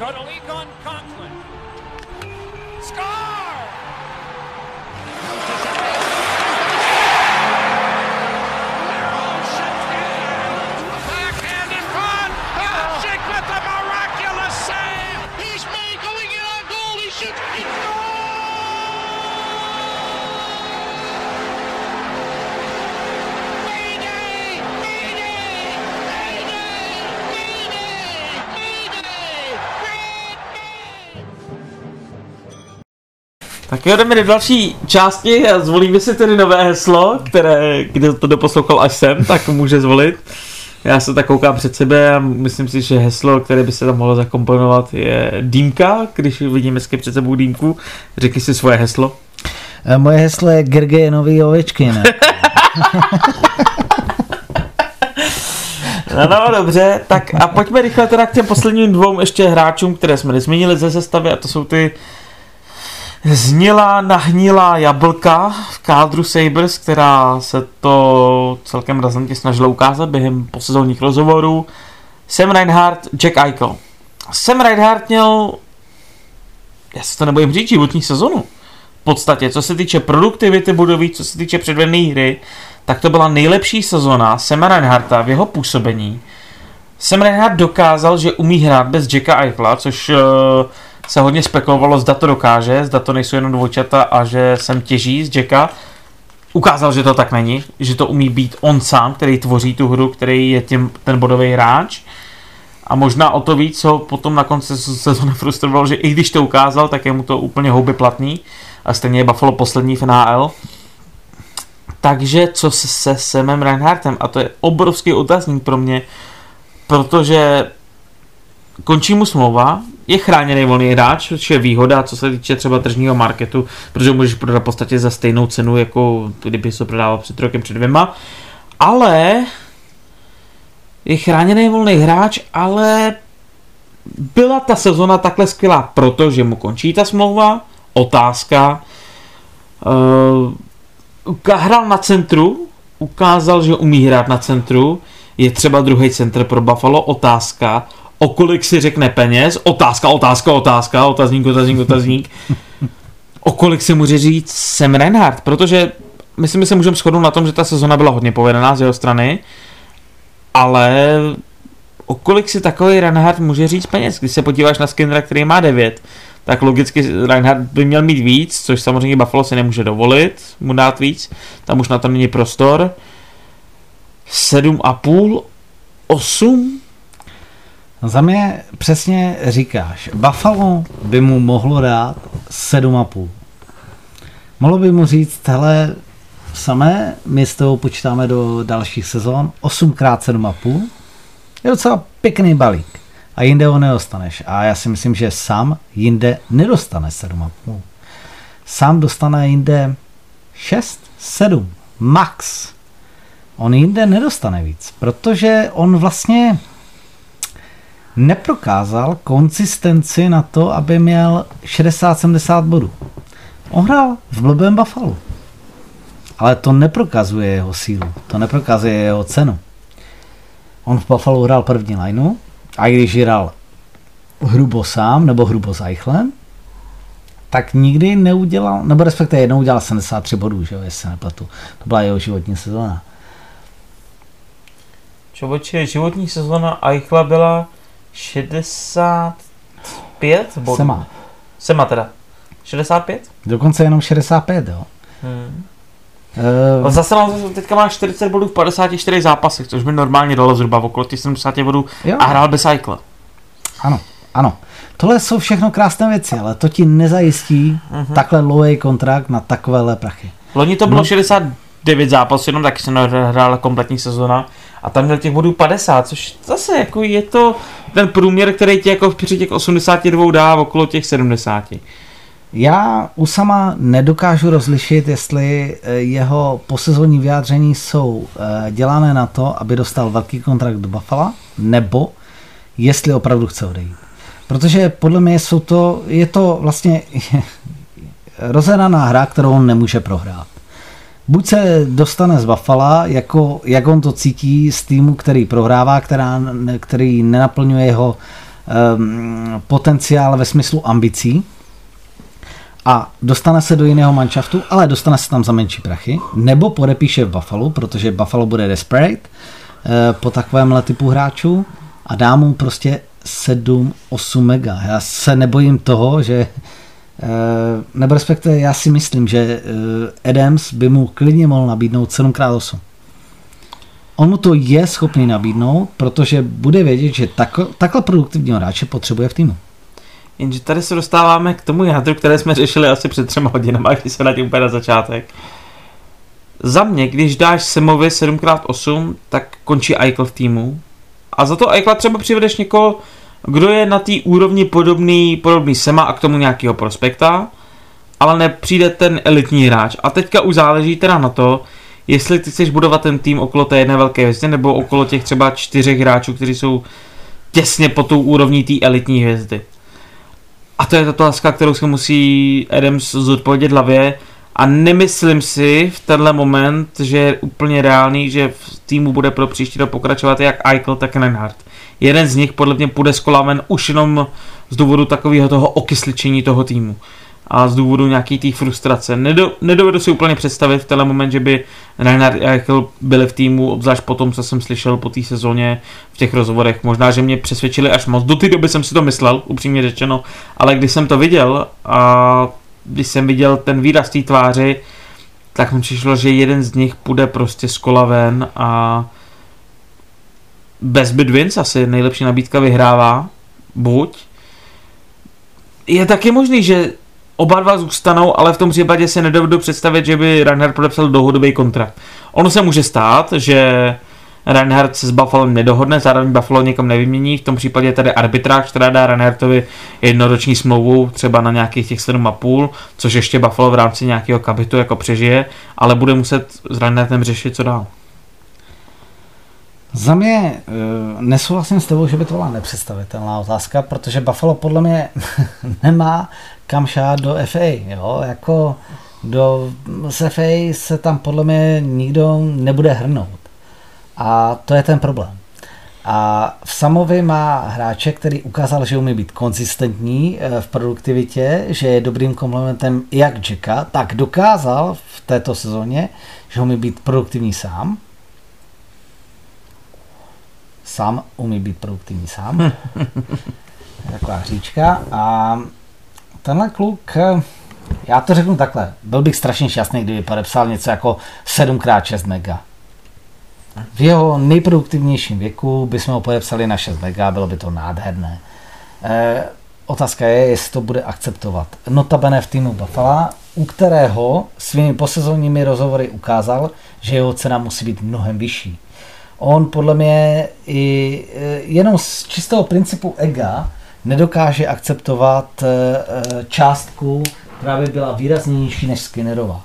go to leak on Conklin. Tak jo, jdeme do další části a zvolíme si tedy nové heslo, které, kde to doposlouchal až sem, tak může zvolit. Já se tak koukám před sebe a myslím si, že heslo, které by se tam mohlo zakomponovat, je dýmka. Když vidím hezky před sebou dýmku, řekni si svoje heslo. Eh, Moje heslo je Gergejenový Ovečkin. No, no, dobře, tak a pojďme rychle teda k těm posledním dvou ještě hráčům, které jsme nezměnili ze sestavy a to jsou ty zhnilá, nahnilá jablka v kádru Sabres, která se to celkem razantně snažila ukázat během posezónních rozhovorů. Sam Reinhardt, Jack Eichel. Sam Reinhardt měl, já se to nebojím říct, životní sezonu. V podstatě, co se týče produktivity budovy, co se týče předvedné hry, tak to byla nejlepší sezona Sema Reinhardta v jeho působení. Sam Reinhardt dokázal, že umí hrát bez Jacka Eichla, což uh, se hodně spekulovalo, zda to dokáže, zda to nejsou jenom dvojčata a že sem těží z Jacka. Ukázal, že to tak není, že to umí být on sám, který tvoří tu hru, který je tím, ten bodový hráč. A možná o to víc, co potom na konci sezóny frustrovalo, že i když to ukázal, tak je mu to úplně houby platný. A stejně je Buffalo poslední v NHL. Takže co se, se Semem Reinhardtem, a to je obrovský otazník pro mě, protože končí mu smlouva, je chráněný volný hráč, což je výhoda, co se týče třeba tržního marketu, protože můžeš prodat v podstatě za stejnou cenu, jako kdyby se prodával před rokem, před dvěma, ale je chráněný volný hráč, ale byla ta sezona takhle skvělá, protože mu končí ta smlouva, otázka, uh, hrál na centru, ukázal, že umí hrát na centru, je třeba druhý center pro Buffalo, otázka, o kolik si řekne peněz, otázka, otázka, otázka, otazník, otazník, otazník, o kolik si může říct Sam Reinhardt, protože myslím, že se můžeme shodnout na tom, že ta sezona byla hodně povedená z jeho strany, ale o kolik si takový Reinhardt může říct peněz, když se podíváš na Skinnera, který má 9, tak logicky Reinhardt by měl mít víc, což samozřejmě Buffalo si nemůže dovolit mu dát víc, tam už na to není prostor. 7,5, 8, No za mě přesně říkáš, Buffalo by mu mohlo dát 7,5. Mohlo by mu říct, hele, samé, my s toho počítáme do dalších sezon, 8x7,5 je docela pěkný balík. A jinde ho nedostaneš. A já si myslím, že sám jinde nedostane 7,5. Sám dostane jinde 6, 7, max. On jinde nedostane víc, protože on vlastně neprokázal konsistenci na to, aby měl 60-70 bodů. On hrál v blbém Buffalo. Ale to neprokazuje jeho sílu, to neprokazuje jeho cenu. On v Buffalo hrál první lineu a i když hrál hrubo sám nebo hrubo s Eichlem, tak nikdy neudělal, nebo respektive jednou udělal 73 bodů, že jo, jestli se nepletu. To byla jeho životní sezóna. Čověče, životní sezona Eichla byla 65 bodů. Sema. Sema teda. 65? Dokonce jenom 65, jo. Hmm. Uh, zase nám teďka má 40 bodů v 54 zápasech, což by normálně dalo zhruba v okolo těch 70 bodů Jo. a hrál bez Eichla. Ano, ano. Tohle jsou všechno krásné věci, ale to ti nezajistí uh-huh. takhle dlouhý kontrakt na takovéhle prachy. Loni to bylo 69 zápasů, jenom taky se hrála kompletní sezona a tam měl těch bodů 50, což zase jako je to ten průměr, který ti jako při těch 82 dá okolo těch 70. Já u sama nedokážu rozlišit, jestli eh, jeho posezonní vyjádření jsou eh, dělané na to, aby dostal velký kontrakt do Buffalo, nebo jestli opravdu chce odejít. Protože podle mě jsou to, je to vlastně rozhraná hra, kterou on nemůže prohrát. Buď se dostane z Buffalo, jako, jak on to cítí z týmu, který prohrává, která, který nenaplňuje jeho um, potenciál ve smyslu ambicí a dostane se do jiného manšaftu, ale dostane se tam za menší prachy, nebo podepíše v Buffalo, protože Buffalo bude desperate uh, po takovémhle typu hráčů a dá mu prostě 7-8 mega. Já se nebojím toho, že nebo respektive já si myslím, že uh, Adams by mu klidně mohl nabídnout 7x8. On mu to je schopný nabídnout, protože bude vědět, že takhle, takhle produktivního hráče potřebuje v týmu. Jenže tady se dostáváme k tomu jádru, které jsme řešili asi před třema hodinami, když se na tím úplně na začátek. Za mě, když dáš Semovi 7x8, tak končí Eichel v týmu. A za to Eichla třeba přivedeš někoho, kdo je na té úrovni podobný, podobný Sema a k tomu nějakého prospekta, ale nepřijde ten elitní hráč. A teďka už záleží teda na to, jestli ty chceš budovat ten tým okolo té jedné velké hvězdy, nebo okolo těch třeba čtyřech hráčů, kteří jsou těsně pod tou úrovní té elitní hvězdy. A to je ta otázka, kterou se musí Adams zodpovědět hlavě. A nemyslím si v tenhle moment, že je úplně reálný, že v týmu bude pro příští rok pokračovat jak Eichel, tak Reinhardt. Jeden z nich podle mě půjde z kolamen už jenom z důvodu takového toho okysličení toho týmu a z důvodu nějaký té frustrace. Nedo, nedovedu si úplně představit v tenhle moment, že by Reinhard Eichel byli v týmu, obzvlášť po tom, co jsem slyšel po té sezóně v těch rozhovorech. Možná, že mě přesvědčili až moc. Do té doby jsem si to myslel, upřímně řečeno, ale když jsem to viděl a když jsem viděl ten výraz té tváři, tak mi přišlo, že jeden z nich půjde prostě z kola ven a bez bid wins asi nejlepší nabídka vyhrává. Buď. Je taky možný, že oba dva zůstanou, ale v tom případě se nedovedu představit, že by Reinhardt podepsal dlouhodobý kontrakt. Ono se může stát, že Reinhardt se s Buffalo nedohodne, zároveň Buffalo někam nevymění, v tom případě tady arbitráž, která dá Reinhardtovi jednoroční smlouvu třeba na nějakých těch 7,5, což ještě Buffalo v rámci nějakého kabitu jako přežije, ale bude muset s Reinhardtem řešit, co dál. Za mě uh, nesouhlasím s tebou, že by to byla nepředstavitelná otázka, protože Buffalo podle mě nemá kam šát do FA, jo, jako do z FA se tam podle mě nikdo nebude hrnout. A to je ten problém. A v Samovi má hráče, který ukázal, že umí být konzistentní eh, v produktivitě, že je dobrým komplementem jak Jacka, tak dokázal v této sezóně, že umí být produktivní sám. Sám umí být produktivní sám. Taková hříčka. A tenhle kluk, já to řeknu takhle, byl bych strašně šťastný, kdyby podepsal něco jako 7x6 mega. V jeho nejproduktivnějším věku bychom ho podepsali na 6 mega, bylo by to nádherné. E, otázka je, jestli to bude akceptovat. Notabene v týmu Buffalo, u kterého svými posezónními rozhovory ukázal, že jeho cena musí být mnohem vyšší. On podle mě i e, jenom z čistého principu ega nedokáže akceptovat e, částku, která by byla výrazně nižší než Skinnerova.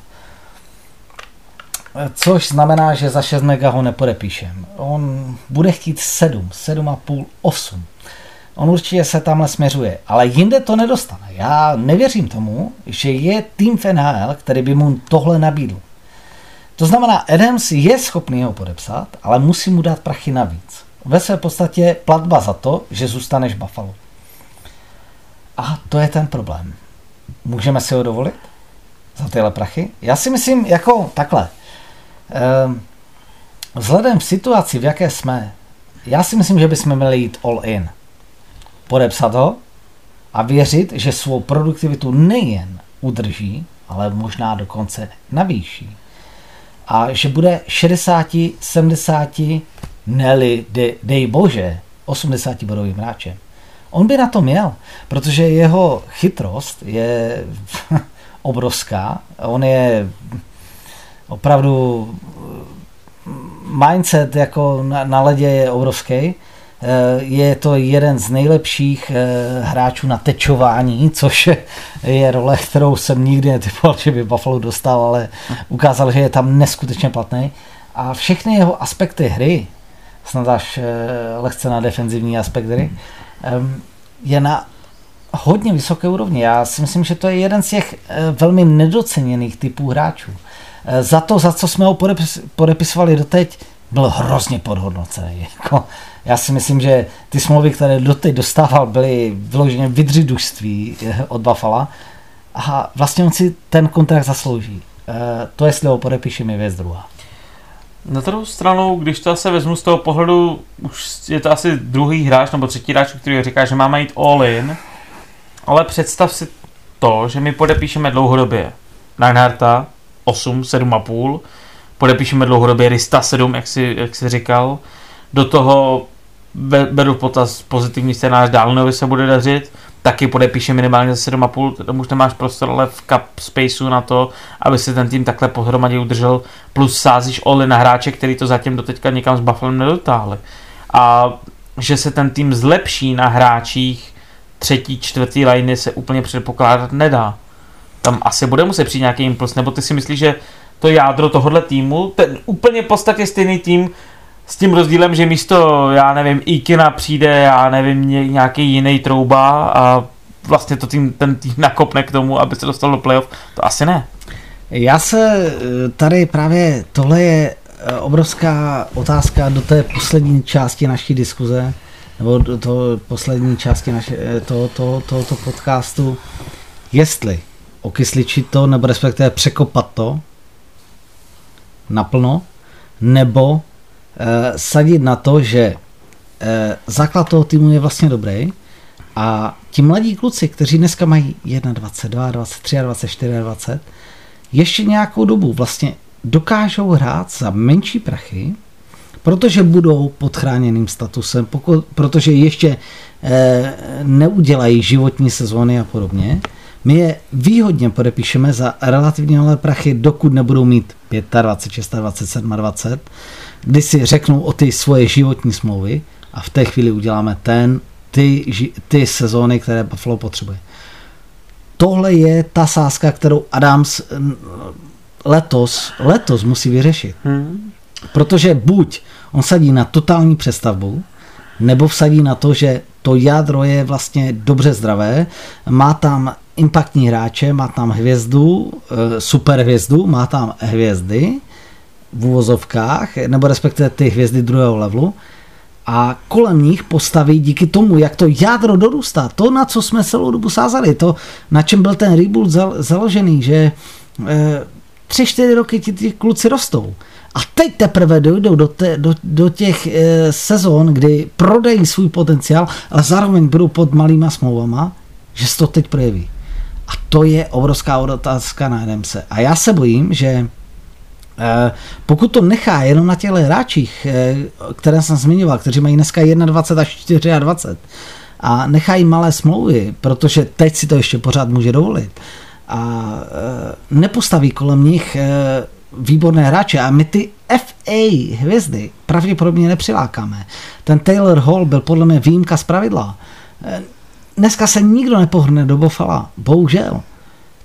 Což znamená, že za 6 mega ho nepodepíšem. On bude chtít 7, 7,5, 8. On určitě se tamhle směřuje, ale jinde to nedostane. Já nevěřím tomu, že je tým v NHL, který by mu tohle nabídl. To znamená, Adams je schopný ho podepsat, ale musí mu dát prachy navíc. Ve své podstatě platba za to, že zůstaneš Buffalo. A to je ten problém. Můžeme si ho dovolit? Za tyhle prachy? Já si myslím, jako takhle. Ehm, vzhledem v situaci, v jaké jsme, já si myslím, že bychom měli jít all in. Podepsat ho a věřit, že svou produktivitu nejen udrží, ale možná dokonce navýší. A že bude 60, 70, neli, dej, dej bože, 80 bodovým hráčem. On by na to měl, protože jeho chytrost je obrovská. On je opravdu mindset jako na, na ledě je obrovský. Eh, je to jeden z nejlepších eh, hráčů na tečování, což je role, kterou jsem nikdy netypoval, že by Buffalo dostal, ale ukázal, že je tam neskutečně platný. A všechny jeho aspekty hry, snad až eh, lehce na defenzivní aspekt hry, je na hodně vysoké úrovni. Já si myslím, že to je jeden z těch velmi nedoceněných typů hráčů. Za to, za co jsme ho podepis, podepisovali doteď, byl hrozně podhodnocený. Jako, já si myslím, že ty smlouvy, které doteď dostával, byly vyloženě vydřidužství eh, od Buffalo a vlastně on si ten kontrakt zaslouží. E, to, jestli ho podepíše, mi věc druhá. Na druhou stranu, když to se vezmu z toho pohledu, už je to asi druhý hráč nebo třetí hráč, který říká, že máme jít all in, ale představ si to, že my podepíšeme dlouhodobě Reinharta 8, 7,5, podepíšeme dlouhodobě Rista 7, jak si, jak si říkal, do toho beru potaz pozitivní scénář Dálnovi se bude dařit, taky podepíše minimálně za 7,5, tam už nemáš prostor ale v cap spaceu na to, aby se ten tým takhle pohromadě udržel, plus sázíš oli na hráče, který to zatím doteďka nikam s Buffalem nedotáhli. A že se ten tým zlepší na hráčích třetí, čtvrtý liney se úplně předpokládat nedá. Tam asi bude muset přijít nějaký impuls, nebo ty si myslíš, že to jádro tohohle týmu, ten úplně v podstatě stejný tým, s tím rozdílem, že místo, já nevím, Ikina přijde, já nevím, nějaký jiný trouba a vlastně to tým, ten tým nakopne k tomu, aby se dostal do playoff, to asi ne. Já se eh, tady právě, tohle je eh, obrovská otázka do té poslední části naší diskuze, nebo do toho poslední části naše, eh, to, to, tohoto podcastu, jestli okysličit to, nebo respektive překopat to naplno, nebo Eh, sadit na to, že eh, základ toho týmu je vlastně dobrý a ti mladí kluci, kteří dneska mají 21, 22, 23, 24, 20, ještě nějakou dobu vlastně dokážou hrát za menší prachy, protože budou pod chráněným statusem, pokud, protože ještě e, neudělají životní sezóny a podobně. My je výhodně podepíšeme za relativně malé prachy, dokud nebudou mít 25, 26, 27, 20 kdy si řeknou o ty svoje životní smlouvy a v té chvíli uděláme ten, ty, ty sezóny, které Buffalo potřebuje. Tohle je ta sázka, kterou Adams letos, letos musí vyřešit. Hmm. Protože buď on sadí na totální přestavbu, nebo vsadí na to, že to jádro je vlastně dobře zdravé, má tam impaktní hráče, má tam hvězdu, eh, super hvězdu, má tam hvězdy v úvozovkách, nebo respektive ty hvězdy druhého levelu, a kolem nich postaví díky tomu, jak to jádro dorůstá, to, na co jsme celou dobu sázali, to, na čem byl ten rebuild založený, že e, tři, čtyři roky ti ty kluci rostou. A teď teprve dojdou do, te, do, do těch e, sezon, kdy prodají svůj potenciál, ale zároveň budou pod malýma smlouvama, že se to teď projeví. A to je obrovská otázka na se. A já se bojím, že Eh, pokud to nechá jenom na těchto hráčích, eh, které jsem zmiňoval, kteří mají dneska 21 až 24 a nechají malé smlouvy, protože teď si to ještě pořád může dovolit a eh, nepostaví kolem nich výborné hráče a my ty FA hvězdy pravděpodobně nepřilákáme. Ten Taylor Hall byl podle mě výjimka z pravidla. Dneska se nikdo nepohrne do Bofala, bohužel.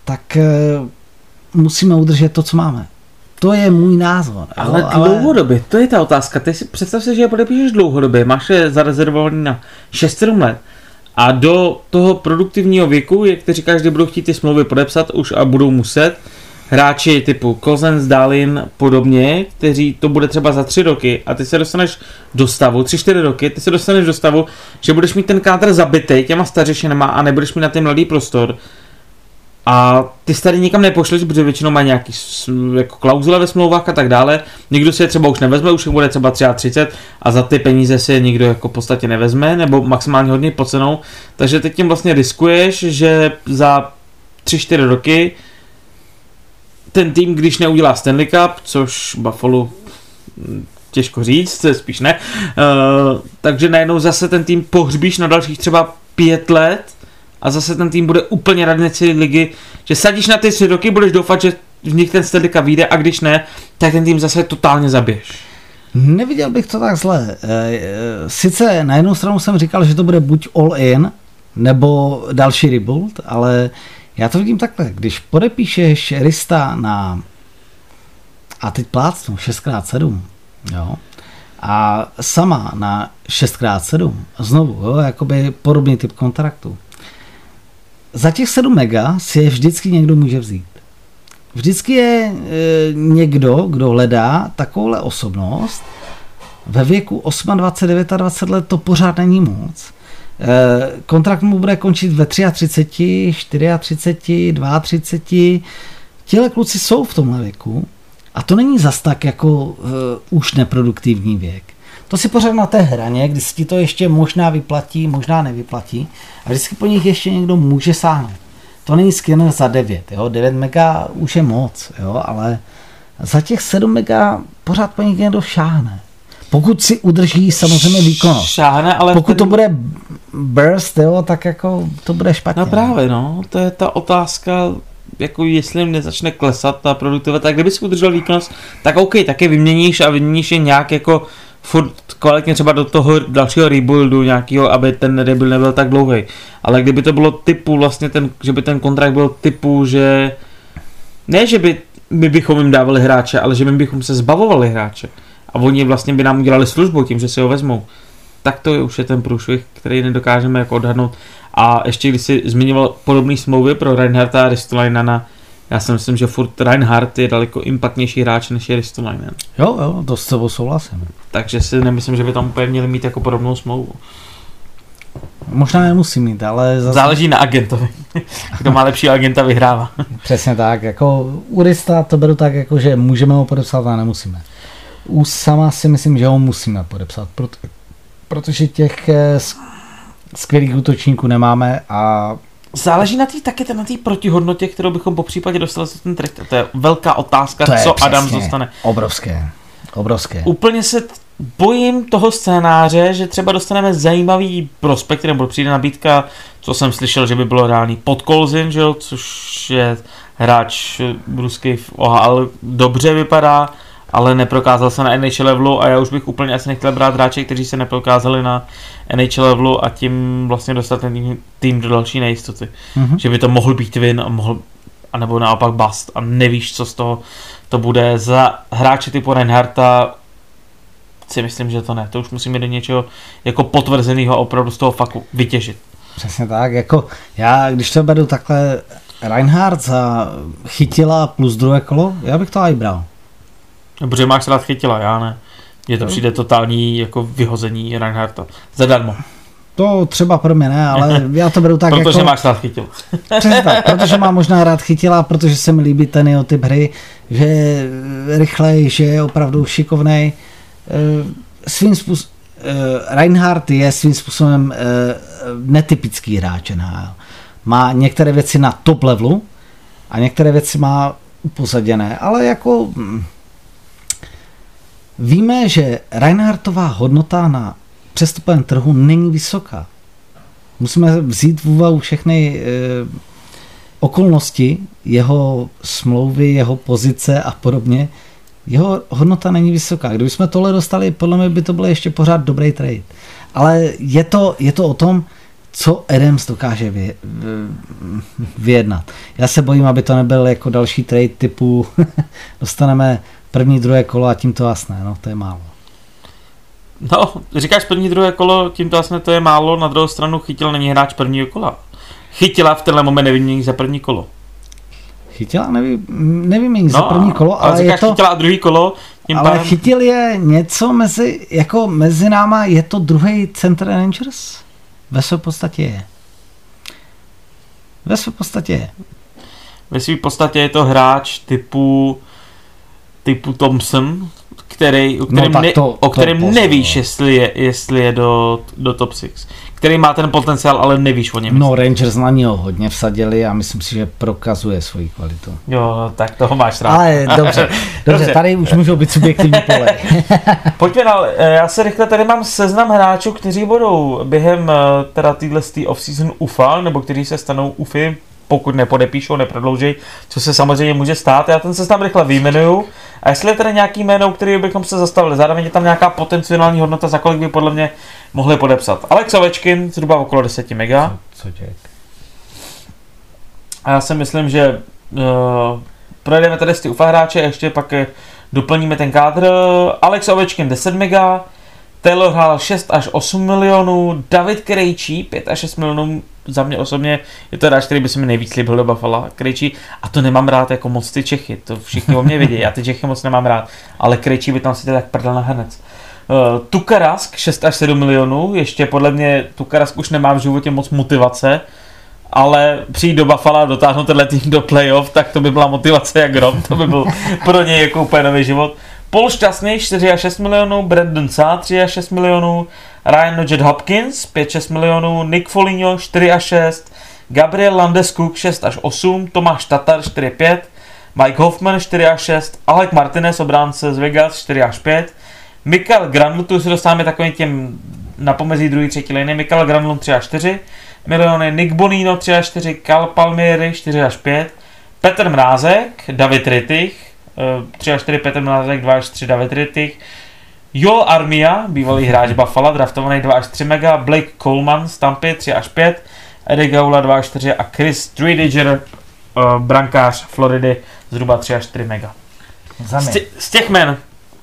Tak musíme udržet to, co máme. To je můj názor. Ale, ale dlouhodobě, to je ta otázka. Ty si představ si, že je podepíšeš dlouhodobě, máš je zarezervovaný na 6-7 let a do toho produktivního věku, jak ty říkáš, že budou chtít ty smlouvy podepsat už a budou muset, hráči typu Kozens, Dalin, podobně, kteří to bude třeba za tři roky a ty se dostaneš do stavu, tři, čtyři roky, ty se dostaneš do stavu, že budeš mít ten kádr zabitý těma stařešinama a nebudeš mít na ten mladý prostor, a ty se tady nikam nepošleš, protože většinou má nějaký jako klauzule ve smlouvách a tak dále. Nikdo si je třeba už nevezme, už bude třeba 33 a za ty peníze si je nikdo jako v podstatě nevezme, nebo maximálně hodně pod cenou. Takže teď tím vlastně riskuješ, že za 3-4 roky ten tým, když neudělá Stanley Cup, což Buffalo hm, těžko říct, spíš ne, uh, takže najednou zase ten tým pohřbíš na dalších třeba pět let a zase ten tým bude úplně radnici ligy, že sadíš na ty tři roky, budeš doufat, že v nich ten Stanley vyjde a když ne, tak ten tým zase totálně zabiješ. Neviděl bych to tak zle. Eh, eh, sice na jednu stranu jsem říkal, že to bude buď all in, nebo další rebuild, ale já to vidím takhle. Když podepíšeš Rista na a teď plácnu 6x7, jo, a sama na 6x7, znovu, jo, jakoby podobný typ kontraktu, za těch 7 mega si je vždycky někdo může vzít. vždycky je e, někdo, kdo hledá takovouhle osobnost, ve věku 28, 29 let to pořád není moc. E, kontrakt mu bude končit ve 33, 34, 32. Těle kluci jsou v tomhle věku a to není zas tak jako uh, už neproduktivní věk. To si pořád na té hraně, kdy si ti to ještě možná vyplatí, možná nevyplatí a vždycky po nich ještě někdo může sáhnout. To není skinner za 9, jo? 9 mega už je moc, jo? ale za těch 7 mega pořád po nich někdo šáhne. Pokud si udrží samozřejmě výkonnost. Šáhne, ale Pokud ten... to bude burst, jo, tak jako to bude špatně. No právě, no, to je ta otázka, jako jestli jim nezačne klesat ta produktivita, tak kdyby si udržel výkonnost, tak OK, taky vyměníš a vyměníš je nějak jako furt kvalitně třeba do toho dalšího rebuildu nějakého, aby ten rebuild nebyl tak dlouhý. Ale kdyby to bylo typu vlastně ten, že by ten kontrakt byl typu, že ne, že by my bychom jim dávali hráče, ale že my bychom se zbavovali hráče. A oni vlastně by nám udělali službu tím, že si ho vezmou. Tak to je už je ten průšvih, který nedokážeme jako odhadnout. A ještě když si zmiňoval podobné smlouvy pro Reinharta a Ristolainena, já si myslím, že furt Reinhardt je daleko impactnější hráč než je Ristolainen. Jo, jo, to s sebou souhlasím. Takže si nemyslím, že by tam úplně měli mít jako podobnou smlouvu. Možná nemusí mít, ale zase... Záleží na agentovi. Kdo má lepší agenta, vyhrává. Přesně tak, jako u Rista to beru tak, jako že můžeme ho podepsat a nemusíme. U sama si myslím, že ho musíme podepsat, proto, protože těch eh, skvělých útočníků nemáme a Záleží na té taky na té protihodnotě, kterou bychom po případě dostali za ten trh. To je velká otázka, to je co přesně Adams dostane. Obrovské, obrovské. Úplně se bojím toho scénáře, že třeba dostaneme zajímavý prospekt, nebo přijde nabídka, co jsem slyšel, že by bylo reálný pod Kolzin, že jo, což je hráč ruský v OHL, dobře vypadá, ale neprokázal se na NHL levelu a já už bych úplně asi nechtěl brát hráče, kteří se neprokázali na NHL levelu a tím vlastně dostat ten tým, tým do další nejistoty. Mhm. Že by to mohl být win a mohl a nebo naopak bust a nevíš, co z toho to bude za hráče typu Reinharta si myslím, že to ne. To už musíme do něčeho jako potvrzeného opravdu z toho fakt vytěžit. Přesně tak, jako já, když to beru takhle Reinhardt za chytila plus druhé kolo, já bych to i bral. Protože máš rád chytila, já ne. Mně to přijde totální jako vyhození Reinharta. Zadarmo. To třeba pro mě ne, ale já to beru tak Protože jako... máš rád chytil. Přesně tak, protože mám možná rád chytila, protože se mi líbí ten jeho typ hry, že je rychlej, že je opravdu šikovnej. Eh, Svým způsobem, Reinhardt je svým způsobem eh, netypický hráč NHL. Má některé věci na top levelu a některé věci má upozaděné, ale jako hm, víme, že Reinhardtová hodnota na přestupovém trhu není vysoká. Musíme vzít v úvahu všechny e, okolnosti, jeho smlouvy, jeho pozice a podobně. Jeho hodnota není vysoká. Kdybychom tohle dostali, podle mě by to byl ještě pořád dobrý trade. Ale je to, je to o tom, co Adams dokáže vy, vyjednat. Já se bojím, aby to nebyl jako další trade typu dostaneme první, druhé kolo a tím to jasné, no to je málo. No, říkáš první, druhé kolo, tím to vlastně to je málo, na druhou stranu chytil není hráč prvního kola. Chytila v tenhle moment nevymění za první kolo. Chytila, nevím, nevím no, za první kolo, ale, ale je říkáš to, chytila a druhý kolo, tím ale pádem... chytil je něco mezi, jako mezi náma, je to druhý center Rangers? Ve své podstatě je. Ve své podstatě je. Ve své podstatě je to hráč typu typu Thompson, který, o kterém, tak ne, to- o to kterém pozor. nevíš, jestli je, jestli je do, do top 6. Který má ten potenciál, ale nevíš o něm. No Rangers na něho hodně vsadili a myslím si, že prokazuje svoji kvalitu. Jo, tak toho máš rád. Ale dobře, dobře, Dobře. tady už můžou být subjektivní pole. Pojďme dál. Eh, Já se rychle tady mám seznam hráčů, kteří budou během eh, teda týhle off-season UFA, nebo kteří se stanou UFy, pokud nepodepíšou, neprodlouží, co se samozřejmě může stát. Já ten seznam rychle vyjmenuju. A jestli je tady nějaký jméno, který bychom se zastavili, zároveň je tam nějaká potenciální hodnota, za kolik by podle mě mohli podepsat. Alex Ovečkin, zhruba okolo 10 mega. Co Jack? A já si myslím, že uh, projedeme tady z ty UFA hráče, ještě pak eh, doplníme ten kádr. Alex Ovečkin 10 mega, Taylor Hall 6 až 8 milionů, David Krejčí 5 až 6 milionů za mě osobně je to hráč, který by se mi nejvíc líbil do Buffalo, Krejčí, a to nemám rád jako moc ty Čechy, to všichni o mě vidí, já ty Čechy moc nemám rád, ale Krejčí by tam seděl jak prdel na hrnec. Uh, Tukarask 6 až 7 milionů, ještě podle mě Tukarask už nemá v životě moc motivace, ale přijít do Buffalo a dotáhnout tenhle tým do playoff, tak to by byla motivace jak grom, to by byl pro něj jako úplně nový život. Paul Šťastný 4 až 6 milionů, Brandon Sa 3 až 6 milionů, Ryan Nugget Hopkins 5-6 milionů, Nick Foligno 4 až 6, Gabriel Landeskuk 6 až 8, Tomáš Tatar 4-5, Mike Hoffman 4 až 6, Alec Martinez obránce z Vegas 4 až 5, Mikael Granlund, tu se dostáváme takovým těm na pomezí druhý, třetí liny, Mikael Granlund 3 až 4 miliony, Nick Bonino 3 až 4, Cal Palmieri 4 až 5, Petr Mrázek, David Rittich 3 až 4, Petr Mrázek 2 až 3, David Rittich, Joel Armia, bývalý hráč Buffalo, draftovaný 2 až 3 mega, Blake Coleman z Tampy 3 až 5, Eddie Gaula 2 až 4 a Chris Tridiger, uh, brankář Floridy, zhruba 3 až 4 mega. Z, tě, z těch men,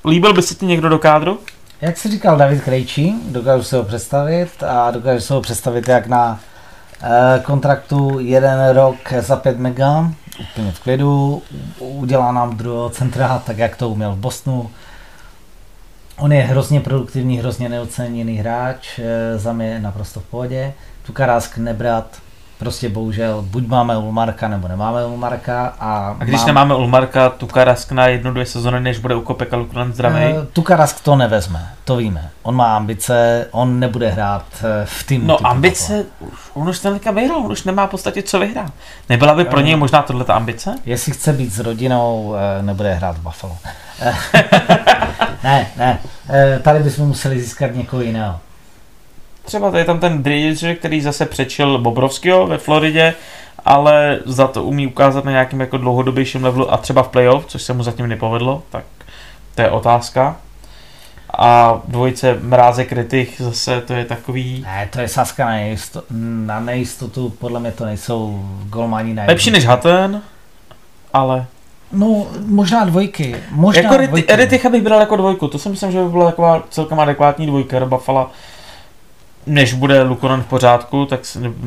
líbil by se ti někdo do kádru? Jak jsi říkal David Krejčí, dokážu si ho představit a dokážu si ho představit jak na eh, kontraktu jeden rok za 5 mega, úplně v klidu, udělá nám druhého centra, tak jak to uměl v Bosnu. On je hrozně produktivní, hrozně neoceněný hráč, eh, za mě naprosto v pohodě. Tukarásk nebrat, prostě bohužel, buď máme Ulmarka, nebo nemáme Ulmarka. A, A když mám- nemáme Ulmarka, Tukarask na jednu, dvě sezony, než bude u Kopeka Lukulan zdravý. Eh, Tukarask to nevezme, to víme. On má ambice, on nebude hrát eh, v týmu. No ambice, už- on už ten vyhrál, on už nemá v podstatě co vyhrát. Nebyla by pro Eh. něj možná tohle ambice? Jestli chce být s rodinou, nebude hrát v Buffalo. Ne, ne, eh, tady bychom museli získat někoho jiného. Třeba tady je tam ten Dridger, který zase přečil Bobrovského ve Floridě, ale za to umí ukázat na nějakým jako dlouhodobějším levelu a třeba v playoff, což se mu zatím nepovedlo, tak to je otázka. A dvojice Mrázek Rytich zase to je takový Ne, to je sázka na, nejisto, na nejistotu, podle mě to nejsou golmani na lepší než Hatten, ale No, možná dvojky, možná jako Ryti, dvojky. Ryticha bych bral jako dvojku, to si myslím, že by byla taková celkem adekvátní dvojka do Buffalo. Než bude Lukonen v pořádku, tak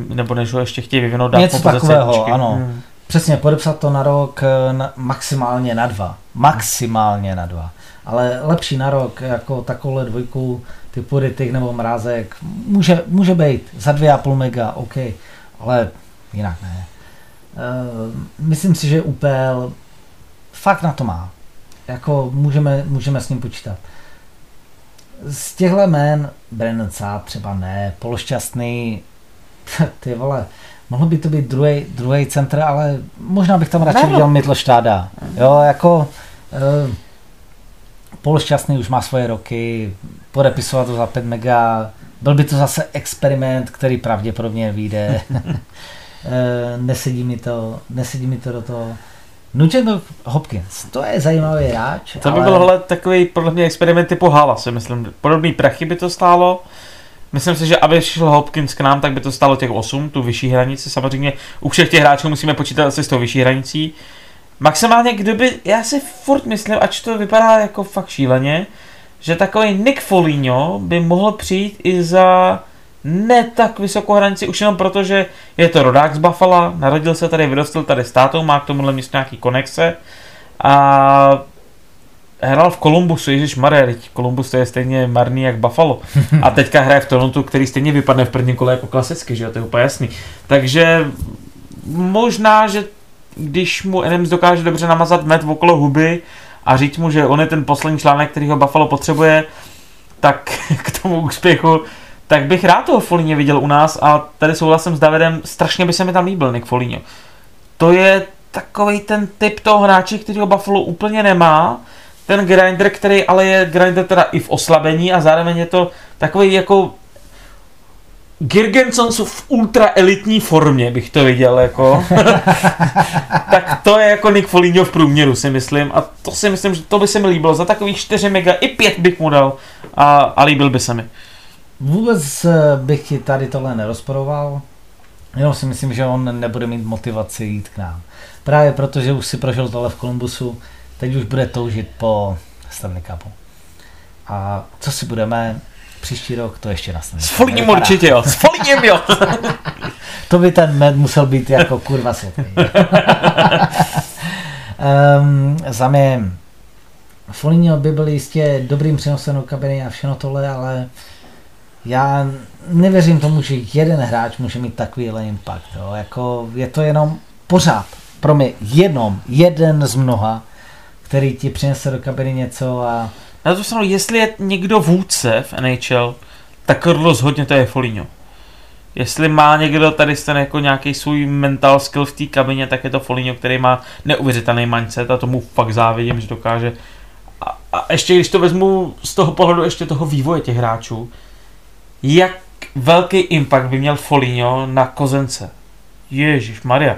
nebo než ho ještě chtějí vyvinout, dát Něco takového, jedničky. ano. Hmm. Přesně, podepsat to na rok eh, na, maximálně na dva. Maximálně na dva. Ale lepší na rok, jako takovouhle dvojku typu Rytik nebo Mrázek, může, může být za dvě a půl mega, OK, ale jinak ne. Uh, myslím si, že UPL fakt na to má. Jako můžeme, můžeme s ním počítat. Z těchto jmén Brandon Saad třeba ne, Pološťastný, ty vole, Mohl by to být druhý, druhý centr, ale možná bych tam radši no. viděl Mittelštáda. Jo, jako uh, Pol Šťastný už má svoje roky, podepisovat to za 5 mega, byl by to zase experiment, který pravděpodobně vyjde. Eh, nesedí mi to, nesedí mi to do toho. Nugent Hopkins, to je zajímavý hráč. To by ale... byl hele, takový podle mě experiment typu Hala, si myslím. Podobný prachy by to stálo. Myslím si, že aby šel Hopkins k nám, tak by to stálo těch 8, tu vyšší hranici. Samozřejmě u všech těch hráčů musíme počítat asi s tou vyšší hranicí. Maximálně, kdyby, já si furt myslím, ač to vypadá jako fakt šíleně, že takový Nick Foligno by mohl přijít i za ne tak vysokou hranici, už jenom proto, že je to rodák z Buffalo, narodil se tady, vyrostl tady s tátou, má k tomuhle místu nějaký konexe a hrál v Kolumbusu, Ježíš Maria, Kolumbus to je stejně marný jak Buffalo. A teďka hraje v Torontu, který stejně vypadne v prvním kole jako klasicky, že jo, to je úplně jasný. Takže možná, že když mu Adams dokáže dobře namazat med okolo huby a říct mu, že on je ten poslední článek, který ho Buffalo potřebuje, tak k tomu úspěchu, tak bych rád toho Foligno viděl u nás a tady souhlasím s Davidem, strašně by se mi tam líbil Nick Foligno. To je takový ten typ toho hráče, který ho Buffalo úplně nemá, ten grinder, který ale je grinder teda i v oslabení a zároveň je to takový jako Girgensons v ultra elitní formě bych to viděl jako. tak to je jako Nick Foligno v průměru si myslím a to si myslím, že to by se mi líbilo. Za takových 4 mega i 5 bych mu dal a, a líbil by se mi. Vůbec eh, bych ti tady tohle nerozporoval, jenom si myslím, že on nebude mít motivaci jít k nám. Právě proto, že už si prožil tohle v Kolumbusu, teď už bude toužit po Stanley Cupu. A co si budeme, příští rok to ještě nastane. S Nevypadá. určitě jo, s Folignem jo. to by ten med musel být jako kurva světlý. um, za mě Foligno by byl jistě dobrým přenosem do kabiny a všechno tohle, ale já nevěřím tomu, že jeden hráč může mít takovýhle impact. Jo. Jako je to jenom pořád, pro mě jenom jeden z mnoha, který ti přinese do kabiny něco a... Na to stranu, jestli je někdo vůdce v NHL, tak rozhodně to je Foligno. Jestli má někdo tady ten jako nějaký svůj mental skill v té kabině, tak je to Foligno, který má neuvěřitelný mindset a tomu fakt závidím, že dokáže. A, a ještě když to vezmu z toho pohledu ještě toho vývoje těch hráčů, jak velký impact by měl Foligno na Kozence. Ježíš Maria.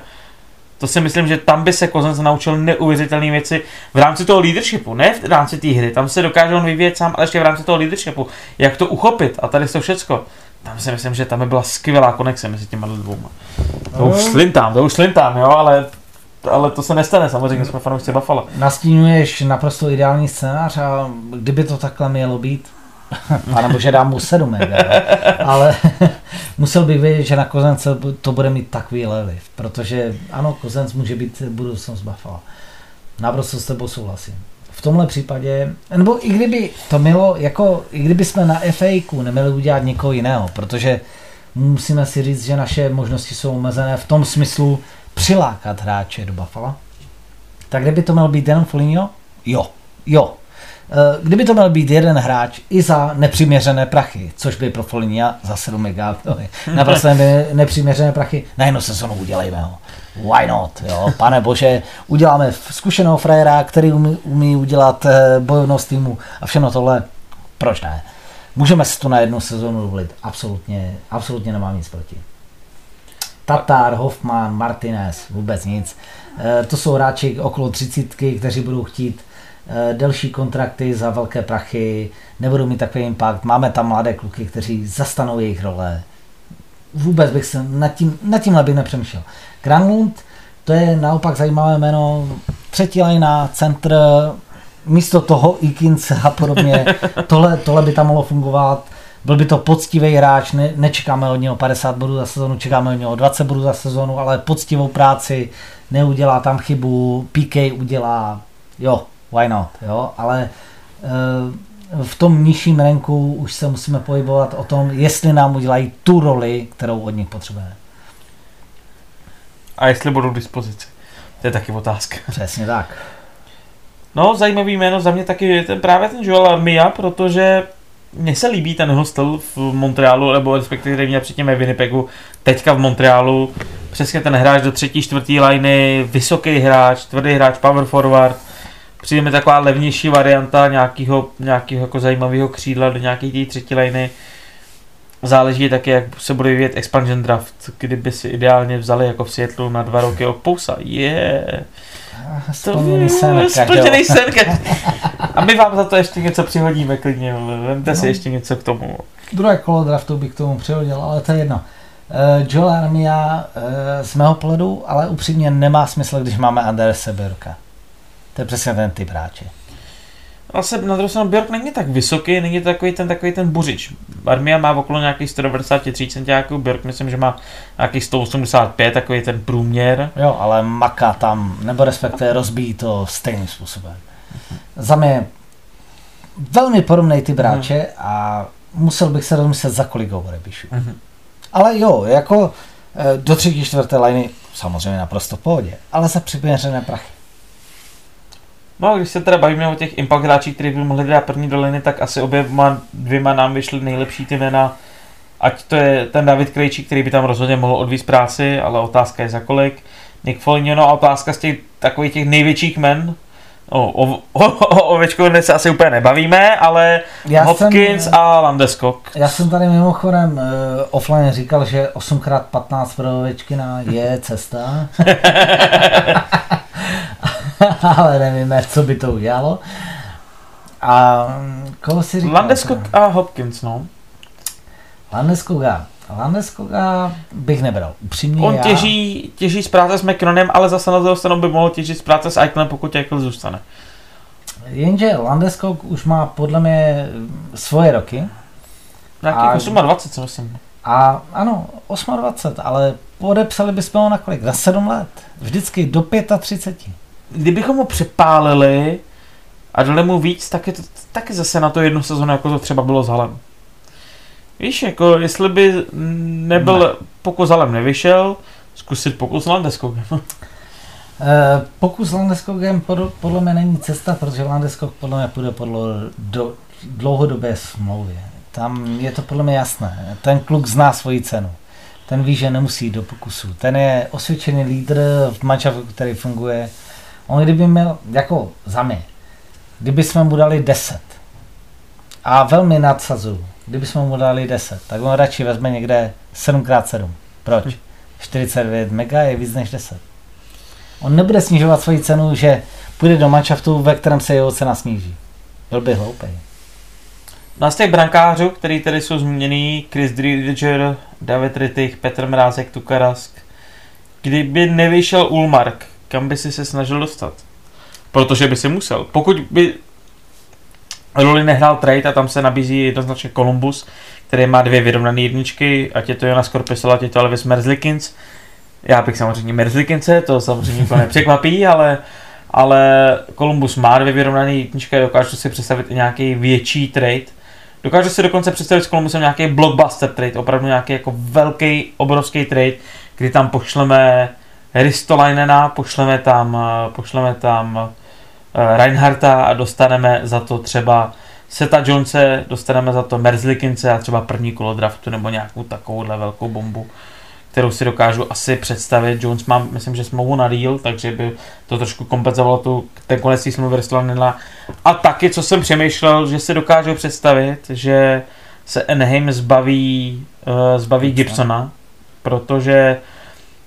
To si myslím, že tam by se Kozenc naučil neuvěřitelné věci v rámci toho leadershipu, ne v rámci té hry. Tam se dokáže on vyvíjet sám, ale ještě v rámci toho leadershipu. Jak to uchopit a tady to všecko. Tam si myslím, že tam by byla skvělá konexe mezi těma dvouma. To už slintám, to už slintám, jo, ale ale to se nestane, samozřejmě jsme fanoušci Buffalo. Nastínuješ naprosto ideální scénář a kdyby to takhle mělo být, Pane bože, dám mu sedm mega, ale musel bych vědět, že na Kozence to bude mít takový vliv, protože ano, Kozenc může být budoucnost Buffalo. Naprosto s tebou souhlasím. V tomhle případě, nebo i kdyby to mělo, jako i kdyby jsme na FA neměli udělat někoho jiného, protože musíme si říct, že naše možnosti jsou omezené v tom smyslu přilákat hráče do Buffalo. Tak kdyby to měl být jenom Foligno? Jo, jo, kdyby to měl být jeden hráč i za nepřiměřené prachy, což by pro Folinia za 7 mega, naprosto nepřiměřené prachy, na jednu sezonu udělejme ho. Why not? Jo? Pane bože, uděláme zkušeného frajera, který umí, umí udělat eh, bojovnost týmu a všechno tohle. Proč ne? Můžeme si to na jednu sezonu dovolit. Absolutně, absolutně nemám nic proti. Tatar, Hoffman, Martinez, vůbec nic. Eh, to jsou hráči okolo třicítky, kteří budou chtít Eh, delší kontrakty za velké prachy, nebudou mít takový impact. Máme tam mladé kluky, kteří zastanou jejich role. Vůbec bych se nad, tím, nad tímhle bych nepřemýšlel. Granlund, to je naopak zajímavé jméno, třetí lajna, centr, místo toho Ikins a podobně, tohle, tohle by tam mohlo fungovat. Byl by to poctivý hráč, ne, nečekáme od něho 50 bodů za sezonu, čekáme od něho 20 bodů za sezonu, ale poctivou práci, neudělá tam chybu, PK udělá, jo, why not, jo, ale uh, v tom nižším renku už se musíme pohybovat o tom, jestli nám udělají tu roli, kterou od nich potřebujeme. A jestli budou k dispozici. To je taky otázka. Přesně tak. No, zajímavý jméno za mě taky je ten, právě ten Joel Armia, protože mně se líbí ten jeho styl v Montrealu, nebo respektive který měl předtím v Winnipegu, teďka v Montrealu. Přesně ten hráč do třetí, čtvrtý liney, vysoký hráč, tvrdý hráč, power forward, přijde mi taková levnější varianta nějakého, nějakého jako zajímavého křídla do nějaké té třetí liny. Záleží taky, jak se bude vyvíjet expansion draft, kdyby si ideálně vzali jako v Seattle na dva roky od Pousa. Je. Yeah. Splněný sen. Splněný sen. A my vám za to ještě něco přihodíme klidně. Vemte no. si ještě něco k tomu. Druhé kolo draftu bych k tomu přihodil, ale to je jedno. Uh, Joel Armia uh, z mého pohledu, ale upřímně nemá smysl, když máme Anders Seberka. To je přesně ten typ hráče. Zase na druhou stranu Bjork není tak vysoký, není to takový ten, takový ten buřič. Armia má okolo nějakých 193 centiáků, Bjork myslím, že má nějakých 185, takový ten průměr. Jo, ale maká tam, nebo respektive rozbíjí to stejným způsobem. Za mě velmi podobný typ hráče hmm. a musel bych se rozmyslet, za kolik ho odepíšu. Hmm. Ale jo, jako eh, do třetí, čtvrté liny samozřejmě naprosto v pohodě, ale za přiměřené prachy. No a když se teda bavíme o těch impact hráčích, kteří by mohli dát první doliny, tak asi oběma dvěma nám vyšly nejlepší ty jména. Ať to je ten David Krejčí, který by tam rozhodně mohl odvíct práci, ale otázka je za kolik. Nick Foligno, no a otázka z těch takových těch největších men, O, o, o, o Ovečku se asi úplně nebavíme, ale já Hopkins jsem, a Landeskog. Já jsem tady mimochodem uh, offline říkal, že 8x15 pro Ovečkina je cesta. ale nevíme, co by to udělalo. A koho si říkal? Landeskog a Hopkins, no. Landeskoga. Landeskoga bych nebral. Upřímně On já... těží, těží z práce s McKinnonem, ale zase na druhou stranu by mohl těžit z práce s Eichlem, pokud Eichel zůstane. Jenže Landeskog už má podle mě svoje roky. Nějakých a... 28, co myslím. A ano, 28, ale podepsali bychom ho na kolik? Na 7 let. Vždycky do 35. Kdybychom ho přepálili a dali mu víc, tak je to taky zase na to jednu sezonu, jako to třeba bylo s Halem. Víš, jako jestli by nebyl, ne. pokud Halem nevyšel, zkusit pokus Landeskogem. Eh, pokus Landeskogem podle mě není cesta, protože Landeskog podle mě půjde podle do dlouhodobé smlouvy. Tam je to podle mě jasné. Ten kluk zná svoji cenu. Ten ví, že nemusí do pokusu. Ten je osvědčený lídr v manšaftu, který funguje. On kdyby měl, jako za mě, kdyby jsme mu dali 10 a velmi nadsazu, kdyby jsme mu dali 10, tak on radši vezme někde 7x7. Proč? 49 hm. mega je víc než 10. On nebude snižovat svoji cenu, že půjde do manšaftu, ve kterém se jeho cena sníží. Byl by hloupý. No z těch brankářů, který tady jsou zmíněný, Chris Driedger, David Rittich, Petr Mrázek, Tukarask, kdyby nevyšel Ulmark, kam by si se snažil dostat? Protože by si musel. Pokud by roli nehrál trade a tam se nabízí jednoznačně Columbus, který má dvě vyrovnané jedničky, ať je to Jonas Korpisel, ať je to Elvis Merzlikins. Já bych samozřejmě Merzlikince, to samozřejmě nikoho nepřekvapí, ale, ale Columbus má dvě vyrovnané jedničky a dokážu si představit i nějaký větší trade. Dokážu si dokonce představit s Columbusem nějaký blockbuster trade, opravdu nějaký jako velký, obrovský trade, kdy tam pošleme Ristolainena, pošleme tam, pošleme tam Eh, Reinharta a dostaneme za to třeba Seta Jonese, dostaneme za to Merzlikince a třeba první kolo draftu nebo nějakou takovouhle velkou bombu, kterou si dokážu asi představit. Jones má, myslím, že smlouvu na deal, takže by to trošku kompenzovalo tu, ten konec smlouvy A taky, co jsem přemýšlel, že si dokážu představit, že se Enheim zbaví, uh, zbaví Gibsona, protože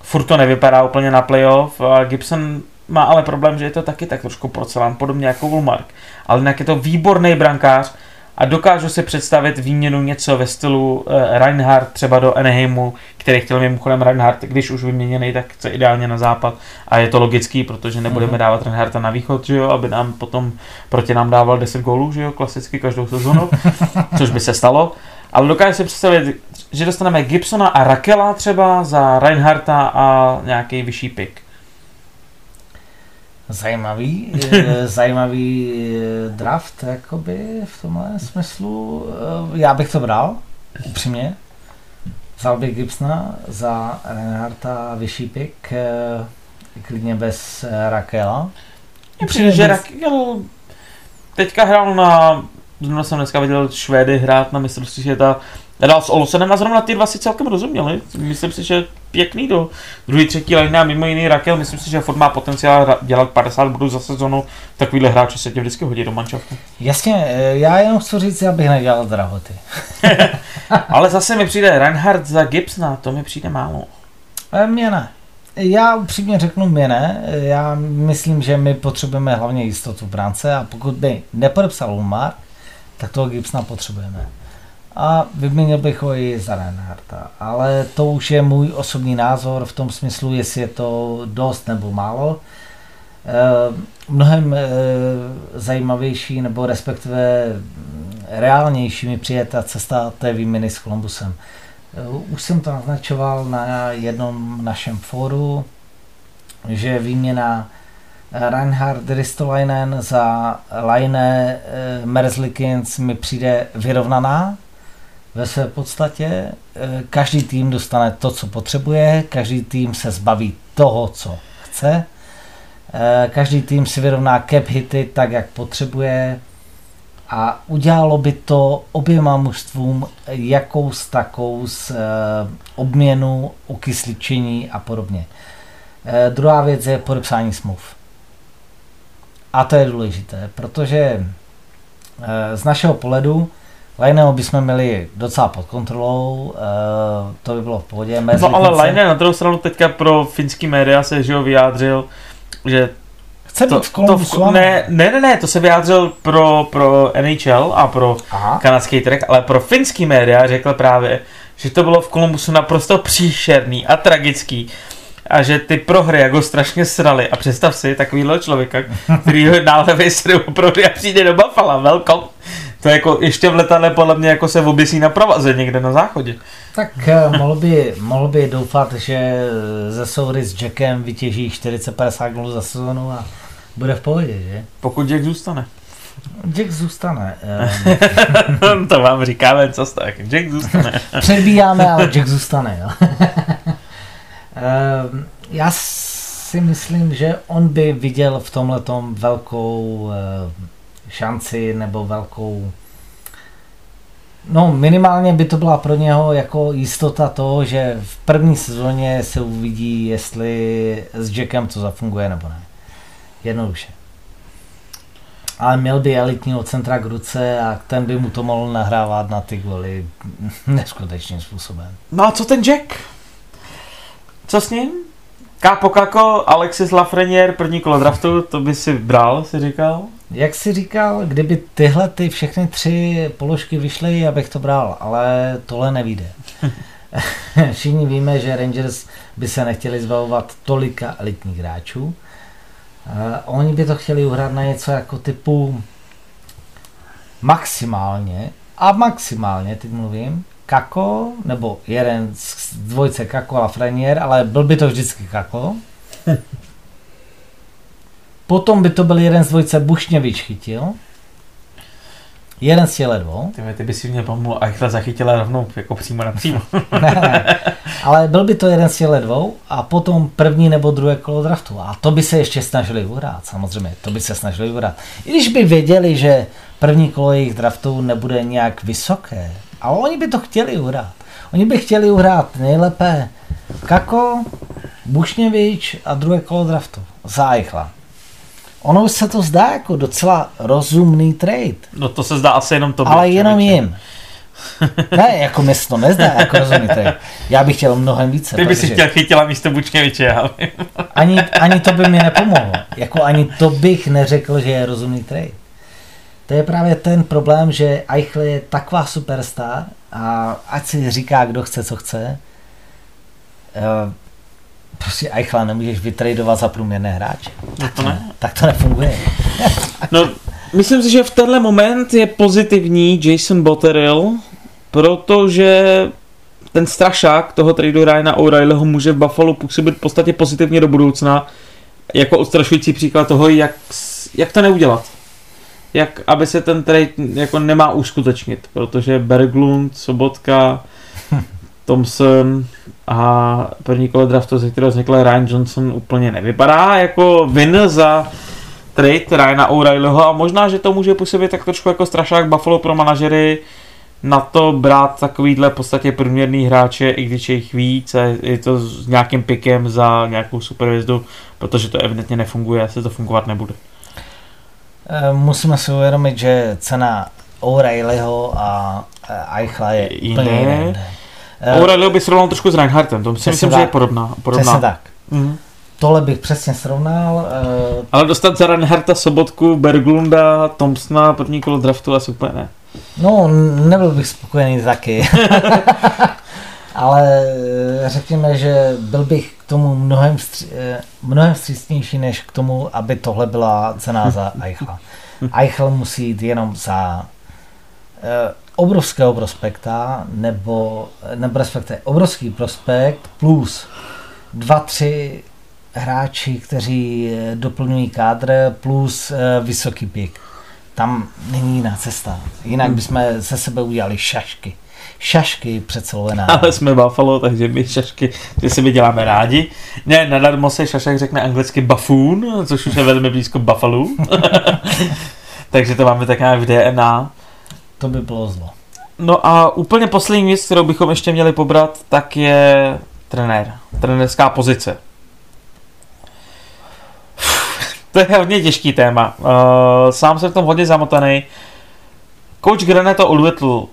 furt to nevypadá úplně na playoff Gibson má ale problém, že je to taky tak trošku porcelán, podobně jako Ulmark. Ale jinak je to výborný brankář a dokážu si představit výměnu něco ve stylu uh, Reinhardt třeba do Anaheimu, který chtěl mimochodem Reinhardt, když už vyměněný, tak chce ideálně na západ a je to logický, protože nebudeme mm-hmm. dávat Reinhardta na východ, že jo, aby nám potom proti nám dával 10 gólů, že jo, klasicky každou sezonu, což by se stalo. Ale dokážu si představit, že dostaneme Gibsona a Rakela třeba za Reinhardta a nějaký vyšší pick. Zajímavý, zajímavý eh, draft, jakoby v tomhle smyslu. Eh, já bych to bral, upřímně. Vzal bych Gibsona za Reinharta vyšší pick, eh, klidně bez Rakela. Mně přijde, že Rakel teďka hrál na, zrovna jsem dneska viděl Švédy hrát na mistrovství světa, dal s Olsenem a zrovna ty dva si celkem rozuměli. Myslím si, že pěkný do druhý, třetí line a mimo jiný Rakel, myslím si, že Ford má potenciál dělat 50 bodů za sezonu, takovýhle hráči se tě vždycky hodí do manšaftu. Jasně, eh, já jenom chci říct, abych nedělal drahoty. Ale zase mi přijde Reinhardt za Gibsona, to mi přijde málo. E, mě ne. Já upřímně řeknu mě ne. Já myslím, že my potřebujeme hlavně jistotu v brance a pokud by nepodepsal Ulmar, tak toho Gibsona potřebujeme a vyměnil bych ho i za Reinharta. Ale to už je můj osobní názor v tom smyslu, jestli je to dost nebo málo. E, mnohem e, zajímavější nebo respektive reálnější mi přijde ta cesta té výměny s Columbusem. E, už jsem to naznačoval na jednom našem fóru, že výměna Reinhard Ristolainen za Laine Merzlikins mi přijde vyrovnaná, ve své podstatě eh, každý tým dostane to, co potřebuje, každý tým se zbaví toho, co chce, eh, každý tým si vyrovná cap hity tak, jak potřebuje a udělalo by to oběma mužstvům jakous takou z eh, obměnu, ukysličení a podobně. Druhá věc je podepsání smluv. A to je důležité, protože z našeho pohledu Lajného bychom měli docela pod kontrolou, uh, to by bylo v pohodě. No ale Lajne na druhou stranu teďka pro finský média se že ho vyjádřil, že Chce to, být v to, ne, ne, ne, ne, to se vyjádřil pro, pro NHL a pro Aha. kanadský track, ale pro finský média řekl právě, že to bylo v Kolumbusu naprosto příšerný a tragický a že ty prohry jako strašně srali a představ si takovýhle člověka, který ho náhle vysrou prohry a přijde do Buffalo, welcome To je jako ještě v letadle podle mě jako se oběsí na pravaze někde na záchodě. Tak eh, mohl by, mohl by doufat, že ze souhry s Jackem vytěží 40-50 gólů za sezonu a bude v pohodě, že? Pokud Jack zůstane. Jack zůstane. Ehm. to vám říkáme co tak. Jack zůstane. Předbíháme, ale Jack zůstane. Jo. Já si myslím, že on by viděl v tomhle velkou eh, šanci nebo velkou No minimálně by to byla pro něho jako jistota toho, že v první sezóně se uvidí, jestli s Jackem to zafunguje nebo ne. Jednoduše. Ale měl by elitního centra k ruce a ten by mu to mohl nahrávat na ty goly neskutečným způsobem. No a co ten Jack? Co s ním? Kápo Kako, Alexis Lafreniere, první kolo draftu, to by si bral, si říkal? Jak si říkal, kdyby tyhle ty všechny tři položky vyšly, abych to bral, ale tohle nevíde. Všichni víme, že Rangers by se nechtěli zbavovat tolika elitních hráčů. Uh, oni by to chtěli uhrát na něco jako typu maximálně, a maximálně, teď mluvím, Kako, nebo jeden z dvojce Kako a Frenier, ale byl by to vždycky Kako. Potom by to byl jeden z dvojce Bušněvič chytil. Jeden z těle dvou. Ty, ty by si mě pomohl a Eichla zachytila rovnou jako přímo na přímo. ne, ale byl by to jeden z těle dvou a potom první nebo druhé kolo draftu. A to by se ještě snažili uhrát, samozřejmě, to by se snažili uhrát. I když by věděli, že první kolo jejich draftu nebude nějak vysoké, ale oni by to chtěli uhrát. Oni by chtěli uhrát nejlépe Kako, Bušněvič a druhé kolo draftu. Zájchla. Ono už se to zdá jako docela rozumný trade. No to se zdá asi jenom to. Ale jenom jim. ne, jako mi se to nezdá jako rozumný trade. Já bych chtěl mnohem více. Ty bys si chtěl chytila místo Bučněviče, já vím. ani, ani to by mi nepomohlo. Jako ani to bych neřekl, že je rozumný trade. To je právě ten problém, že Eichl je taková superstar a ať si říká, kdo chce, co chce, eh, prostě Eichla nemůžeš vytradovat za průměrné hráče. No to ne. Tak to nefunguje. no, myslím si, že v tenhle moment je pozitivní Jason Botterill, protože ten strašák toho tradu Ryana O'Reillyho může v Buffalo působit v podstatě pozitivně do budoucna jako odstrašující příklad toho, jak, jak to neudělat. Jak, aby se ten trade jako nemá uskutečnit, protože Berglund, Sobotka, Thompson a první kolo draftu, ze kterého vznikl Ryan Johnson, úplně nevypadá jako win za trade Ryana O'Reillyho a možná, že to může působit tak trošku jako strašák Buffalo pro manažery na to brát takovýhle v podstatě průměrný hráče, i když je jich víc a je to s nějakým pikem za nějakou supervězdu, protože to evidentně nefunguje a se to fungovat nebude. Eh, musíme si uvědomit, že cena O'Reillyho a Eichla je úplně jiné. Uh, Aurelio by srovnal trošku s Reinhardtem, to si myslím, tak. že je podobná. podobná. Přesně tak. Mm. Tohle bych přesně srovnal. Uh... Ale dostat za Reinhardta Sobotku, Berglunda, Thompsona, první kolo draftu asi úplně ne. No, nebyl bych spokojený taky. Ale eh, řekněme, že byl bych k tomu mnohem, stří, mnohem vstřícnější, než k tomu, aby tohle byla cena za Eichla. Eichel musí jít jenom za obrovského prospekta, nebo, nebo respektive obrovský prospekt plus dva, tři hráči, kteří doplňují kádr plus uh, vysoký pik. Tam není jiná cesta. Jinak hmm. bychom se sebe udělali šašky. Šašky před celou Ale jsme Buffalo, takže my šašky, ty si my děláme rádi. Ne, nadarmo se šašek řekne anglicky buffoon, což už je velmi blízko Buffalo. takže to máme tak nějak v DNA. To by bylo zlo. No a úplně poslední věc, kterou bychom ještě měli pobrat, tak je trenér. Trenérská pozice. To je hodně těžký téma. Uh, sám jsem v tom hodně zamotaný. Coach Graneto odvetl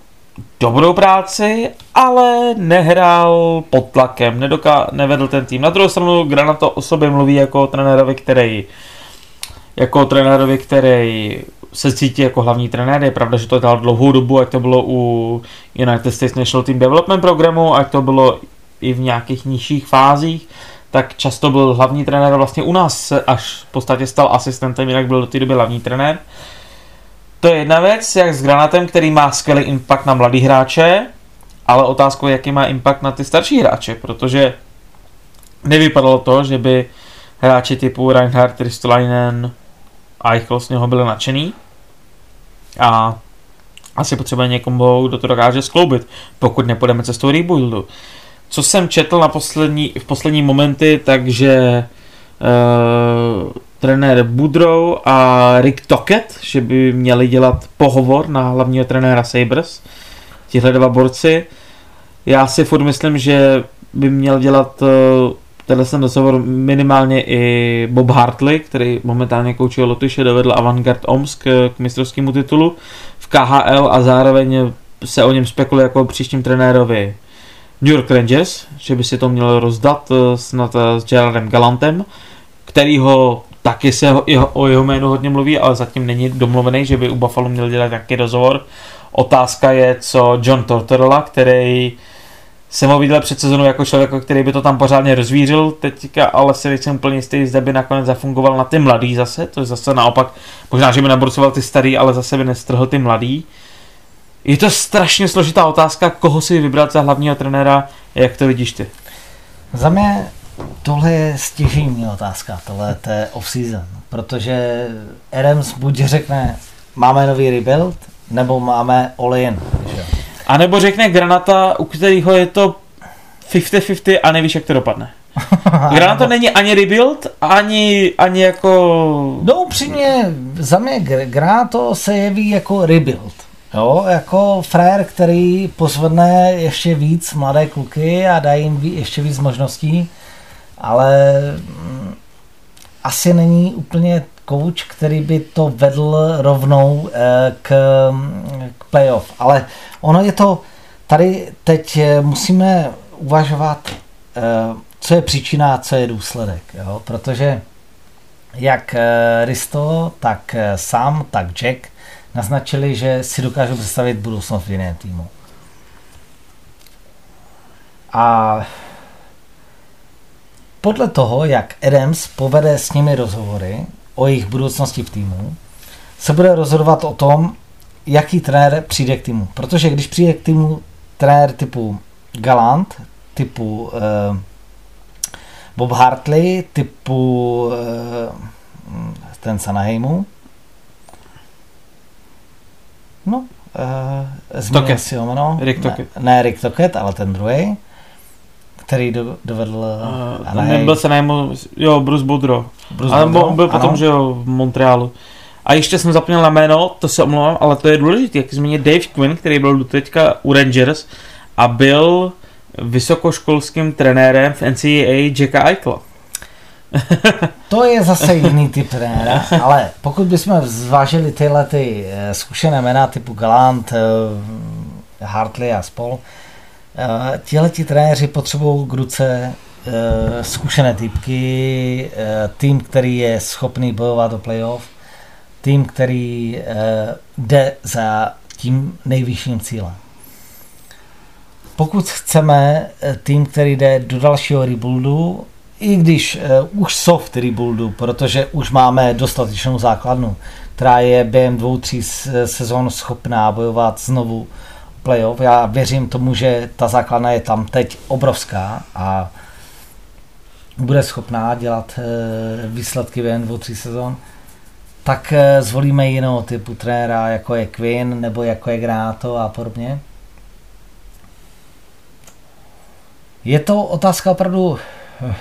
dobrou práci, ale nehrál pod tlakem, nedoká, nevedl ten tým. Na druhou stranu Granato o sobě mluví jako trenérovi, který jako trenérovi, který se cítí jako hlavní trenér. Je pravda, že to dal dlouhou dobu, ať to bylo u United States National Team Development programu, ať to bylo i v nějakých nižších fázích, tak často byl hlavní trenér vlastně u nás až v podstatě stal asistentem, jinak byl do té doby hlavní trenér. To je jedna věc, jak s Granatem, který má skvělý impact na mladý hráče, ale otázkou jaký má impact na ty starší hráče, protože nevypadalo to, že by hráči typu Reinhardt, Ristolainen, Eichel z něho byli nadšený. A asi potřebuje někomu, kdo to dokáže skloubit, pokud nepůjdeme cestou rebuildu. Co jsem četl na poslední, v poslední momenty, takže uh, trenér Budrow a Rick Tocket, že by měli dělat pohovor na hlavního trenéra Sabres, tihle dva borci. Já si furt myslím, že by měl dělat uh, tenhle ten rozhovor minimálně i Bob Hartley, který momentálně koučuje Lotyše, dovedl Avantgard Omsk k mistrovskému titulu v KHL a zároveň se o něm spekuluje jako o příštím trenérovi New York Rangers, že by si to měl rozdat eh, snad eh, s Gerardem Galantem, který ho taky se jeho, o jeho jménu hodně mluví, ale zatím není domluvený, že by u Buffalo měl dělat nějaký rozhovor. Otázka je, co John Tortorella, který jsem ho viděl před sezónou jako člověk, který by to tam pořádně rozvířil, teďka ale si nejsem úplně jistý, zde by nakonec zafungoval na ty mladý zase, to je zase naopak, možná, že by naborcoval ty starý, ale zase by nestrhl ty mladý. Je to strašně složitá otázka, koho si vybrat za hlavního trenéra, jak to vidíš ty? Za mě tohle je stěžení otázka, tohle je off-season, protože Adams buď řekne, máme nový rebuild, nebo máme all-in. A nebo řekne Granata, u kterého je to 50-50 a nevíš, jak to dopadne. Granata není ani rebuild, ani, ani jako... No upřímně, za mě Granato se jeví jako rebuild. Jo, jako frér, který pozvedne ještě víc mladé kluky a dá jim ještě víc možností, ale mm, asi není úplně kouč, který by to vedl rovnou eh, k, k playoff. Ale ono je to, tady teď eh, musíme uvažovat, eh, co je příčina a co je důsledek. Jo? Protože jak Risto, tak Sam, tak Jack naznačili, že si dokážou představit budoucnost v jiném týmu. A podle toho, jak Adams povede s nimi rozhovory o jejich budoucnosti v týmu, se bude rozhodovat o tom, jaký trenér přijde k týmu. Protože když přijde k týmu trenér typu Galant, typu uh, Bob Hartley, typu uh, ten Sanaheimu, no, uh, zmínil si ho jméno. Rick Tocket. Ne, ne Rick Tocket, ale ten druhý který do, dovedl uh, Anaheim. Nebyl se najmu, jo, Bruce Boudreau. Bruce ale Boudreau? on byl potom, ano. že jo, v Montrealu. A ještě jsem zapomněl na jméno, to se omlouvám, ale to je důležité, jak zmínit Dave Quinn, který byl do teďka u Rangers a byl vysokoškolským trenérem v NCAA Jacka Eichla. to je zase jiný typ trenéra, ale pokud bychom zvážili tyhle ty eh, zkušené jména typu Galant, eh, Hartley a spol, Eh, Tihle ti trenéři potřebují k ruce eh, zkušené typky, eh, tým, který je schopný bojovat o playoff, tým, který jde za tím nejvyšším cílem. Pokud chceme tým, který jde do dalšího rebuildu, i když už soft rebuildu, protože už máme dostatečnou základnu, která je během dvou, tří sezon schopná bojovat znovu playoff. Já věřím tomu, že ta základna je tam teď obrovská a bude schopná dělat eh, výsledky během dvou, tří sezon, tak eh, zvolíme jiného typu trenéra, jako je Quinn nebo jako je Grato a podobně. Je to otázka opravdu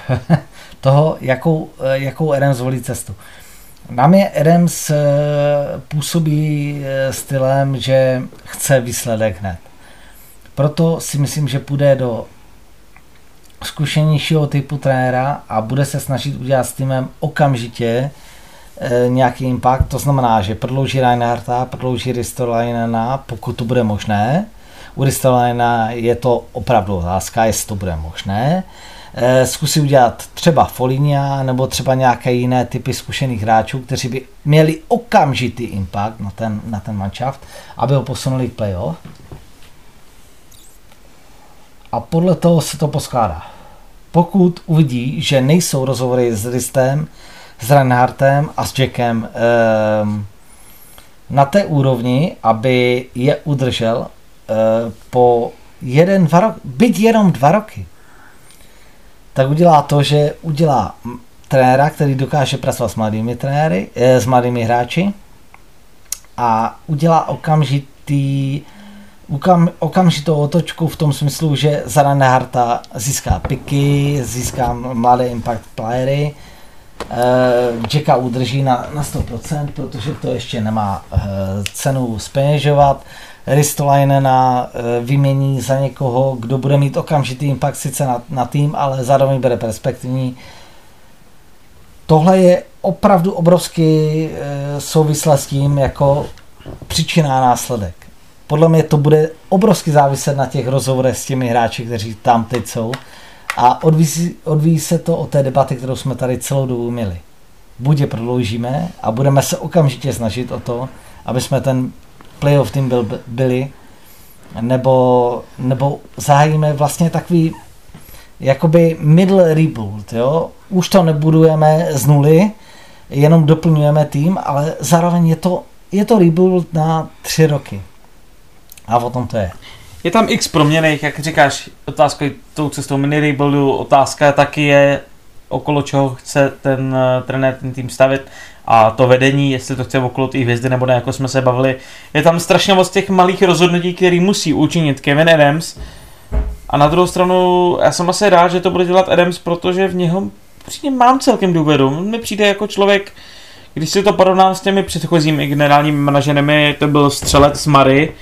toho, jakou, eh, jakou RM zvolí cestu. Na mě Adams eh, působí eh, stylem, že chce výsledek hned. Proto si myslím, že půjde do zkušenějšího typu trenéra a bude se snažit udělat s týmem okamžitě e, nějaký impact. To znamená, že prodlouží Reinharta, prodlouží Ristolainena, pokud to bude možné. U Ristolaina je to opravdu otázka, jestli to bude možné. Eh, zkusí udělat třeba Folinia nebo třeba nějaké jiné typy zkušených hráčů, kteří by měli okamžitý impact na ten, na ten manšaft, aby ho posunuli k playoff. A podle toho se to poskládá. Pokud uvidí, že nejsou rozhovory s Ristem, s Reinhardtem a s Jackem um, na té úrovni, aby je udržel eh, po jeden, dva roky, byť jenom dva roky, tak udělá to, že udělá trenéra, který dokáže pracovat s mladými trenéry, eh, s mladými hráči a udělá okamžitý ukam, okamžitou otočku v tom smyslu, že za Harta získá piky, získá mladé impact playery, uh, Jacka udrží na, na 100%, protože to ještě nemá uh, cenu speněžovat. Ristolainena uh, vymění za někoho, kdo bude mít okamžitý impact sice na, na tým, ale zároveň bude perspektivní. Tohle je opravdu obrovský uh, souvislé s tím jako příčina a následek. Podle mě to bude obrovsky záviset na těch rozhovorech s těmi hráči, kteří tam teď jsou a odvíjí, odvíjí se to od té debaty, kterou jsme tady celou dobu měli. Buď je prodloužíme a budeme se okamžitě snažit o to, aby jsme ten playoff tým byl, byli, nebo, nebo zahájíme vlastně takový jakoby middle rebuild, jo? Už to nebudujeme z nuly, jenom doplňujeme tým, ale zároveň je to, je to rebuild na tři roky. A o tom to je. Je tam x proměných, jak říkáš, otázka tou cestou mini otázka taky je, okolo čeho chce ten uh, trenér ten tým stavit a to vedení, jestli to chce okolo té hvězdy nebo ne, jako jsme se bavili. Je tam strašně moc těch malých rozhodnutí, který musí učinit Kevin Adams. A na druhou stranu, já jsem asi rád, že to bude dělat Adams, protože v něho přijde mám celkem důvěru. On mi přijde jako člověk, když si to porovnám s těmi předchozími generálními manažeremi, to byl střelec Mary,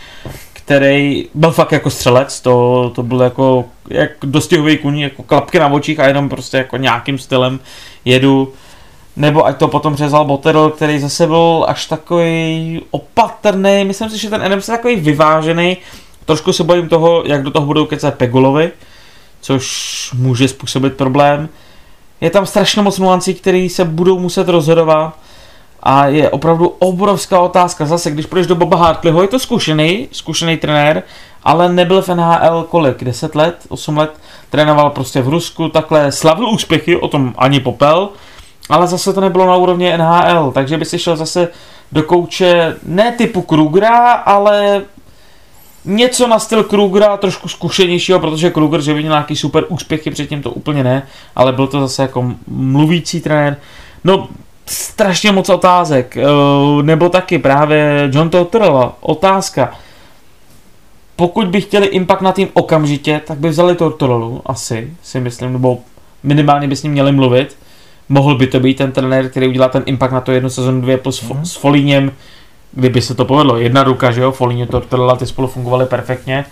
který byl fakt jako střelec, to, to byl jako jak dostihový kuní, jako klapky na očích a jenom prostě jako nějakým stylem jedu. Nebo ať to potom řezal Botterl, který zase byl až takový opatrný. Myslím si, že ten NMC je takový vyvážený. Trošku se bojím toho, jak do toho budou kecat Pegulovi, což může způsobit problém. Je tam strašně moc nuancí, které se budou muset rozhodovat a je opravdu obrovská otázka. Zase, když půjdeš do Boba Hartleyho, je to zkušený, zkušený trenér, ale nebyl v NHL kolik? 10 let, 8 let, trénoval prostě v Rusku, takhle slavil úspěchy, o tom ani popel, ale zase to nebylo na úrovni NHL, takže by si šel zase do kouče ne typu Krugera, ale něco na styl Krugera, trošku zkušenějšího, protože Kruger, že by měl nějaký super úspěchy, předtím to úplně ne, ale byl to zase jako mluvící trenér. No, strašně moc otázek. Eh, nebo taky právě John Tortorella. Otázka. Pokud by chtěli impact na tým okamžitě, tak by vzali Tortorellu, asi, si myslím, nebo minimálně by s ním měli mluvit. Mohl by to být ten trenér, který udělá ten impact na to jednu sezonu dvě plus mm. s Folíněm, kdyby se to povedlo. Jedna ruka, že jo, Folíně, Tortorella, ty spolu fungovaly perfektně,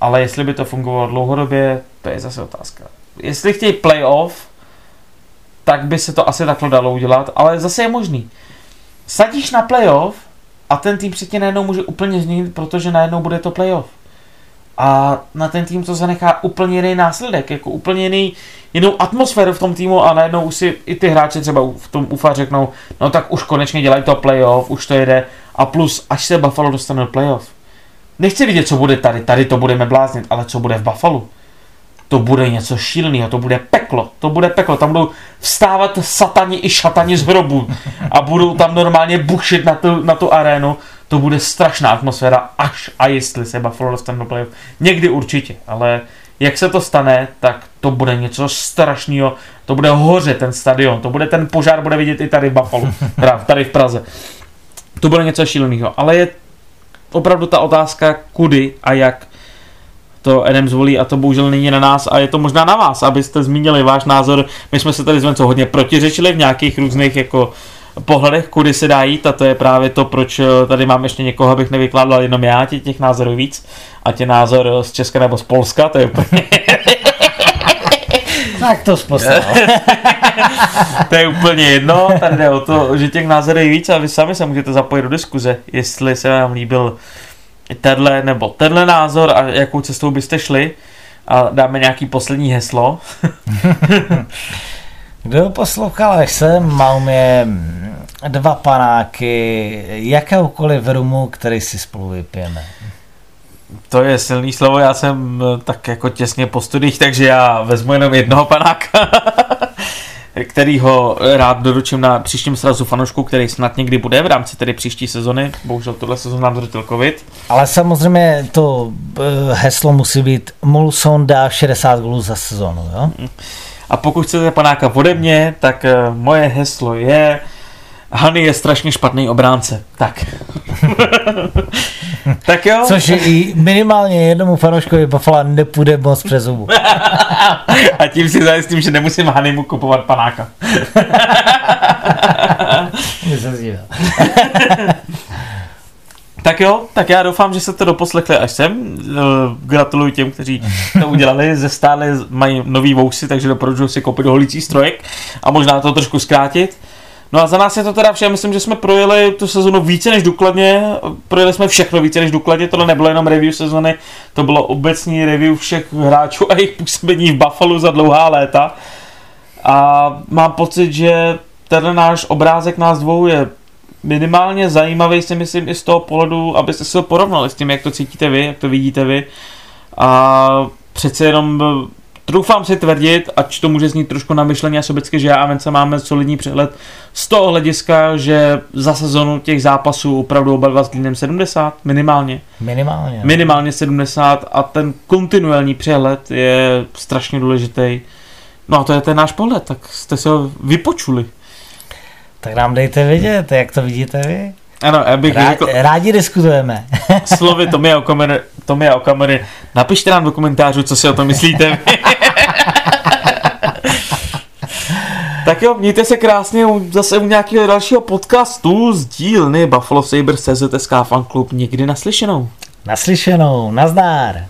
ale jestli by to fungovalo dlouhodobě, to je zase otázka. Jestli chtějí playoff, tak by se to asi takhle dalo udělat, ale zase je možný. Sadíš na playoff a ten tým předtím najednou může úplně změnit, protože najednou bude to playoff. A na ten tým to zanechá úplně jiný následek, jako úplně jiný, jinou atmosféru v tom týmu a najednou už si i ty hráči třeba v tom UFA řeknou, no tak už konečně dělají to playoff, už to jede a plus, až se Buffalo dostane do playoff. Nechci vidět, co bude tady, tady to budeme bláznit, ale co bude v Buffalo to bude něco šíleného, to bude peklo, to bude peklo, tam budou vstávat satani i šatani z hrobu a budou tam normálně bušit na tu, na tu arénu, to bude strašná atmosféra, až a jestli se Buffalo dostane do playoff. Někdy určitě, ale jak se to stane, tak to bude něco strašného, to bude hoře ten stadion, to bude ten požár, bude vidět i tady v Buffalo, tady v Praze. To bude něco šíleného, ale je opravdu ta otázka, kudy a jak to Adam zvolí a to bohužel není na nás a je to možná na vás, abyste zmínili váš názor. My jsme se tady s Vencou hodně protiřečili v nějakých různých jako pohledech, kudy se dá jít a to je právě to, proč eh, tady mám ještě někoho, abych nevykládal jenom já, tě, těch názorů víc a tě názor z Česka nebo z Polska, to je úplně... Tak to zposlal. to je úplně jedno, tady jde o to, že těch názorů je víc a vy sami se můžete zapojit do diskuze, jestli se vám líbil tenhle nebo tenhle názor a jakou cestou byste šli a dáme nějaký poslední heslo. Kdo poslouchal, jak jsem, mám je dva panáky jakéhokoliv rumu, který si spolu vypijeme. To je silný slovo, já jsem tak jako těsně po studiích, takže já vezmu jenom jednoho panáka. který ho rád doručím na příštím srazu fanoušku, který snad někdy bude v rámci tedy příští sezony. Bohužel tohle sezóna nám zřetil covid. Ale samozřejmě to eh, heslo musí být Mulson dá 60 gólů za sezónu, jo? A pokud chcete panáka ode mě, tak eh, moje heslo je Hany je strašně špatný obránce. Tak. tak jo. Což i minimálně jednomu fanouškovi Buffalo nepůjde moc přes zubu. A tím si zajistím, že nemusím Hanymu kupovat panáka. Tak jo, tak já doufám, že se to doposlechli až sem. Eh, Gratuluji těm, kteří to udělali. Ze stále mají nový vousy, takže doporučuji si koupit holící strojek a možná to trošku zkrátit. No a za nás je to teda vše, myslím, že jsme projeli tu sezonu více než důkladně, projeli jsme všechno více než důkladně, tohle nebylo jenom review sezony, to bylo obecní review všech hráčů a jejich působení v Buffalo za dlouhá léta. A mám pocit, že tenhle náš obrázek nás dvou je minimálně zajímavý si myslím i z toho pohledu, abyste se ho porovnali s tím, jak to cítíte vy, jak to vidíte vy. A přece jenom troufám si tvrdit, ať to může znít trošku namyšleně a sobecky, že já a Vence máme solidní přehled z toho hlediska, že za sezonu těch zápasů opravdu oba dva s Glínem 70, minimálně. Minimálně. No. Minimálně 70 a ten kontinuální přehled je strašně důležitý. No a to je ten náš pohled, tak jste se ho vypočuli. Tak nám dejte vědět, jak to vidíte vy. Ano, já bych Rá, řekl rádi diskutujeme. slovy Tomia Okamery, Tomia Okamery, napište nám do komentářů, co si o tom myslíte. tak jo, mějte se krásně u, zase u nějakého dalšího podcastu z dílny Buffalo Sabres CZSK Fan Club někdy naslyšenou. Naslyšenou, nazdár.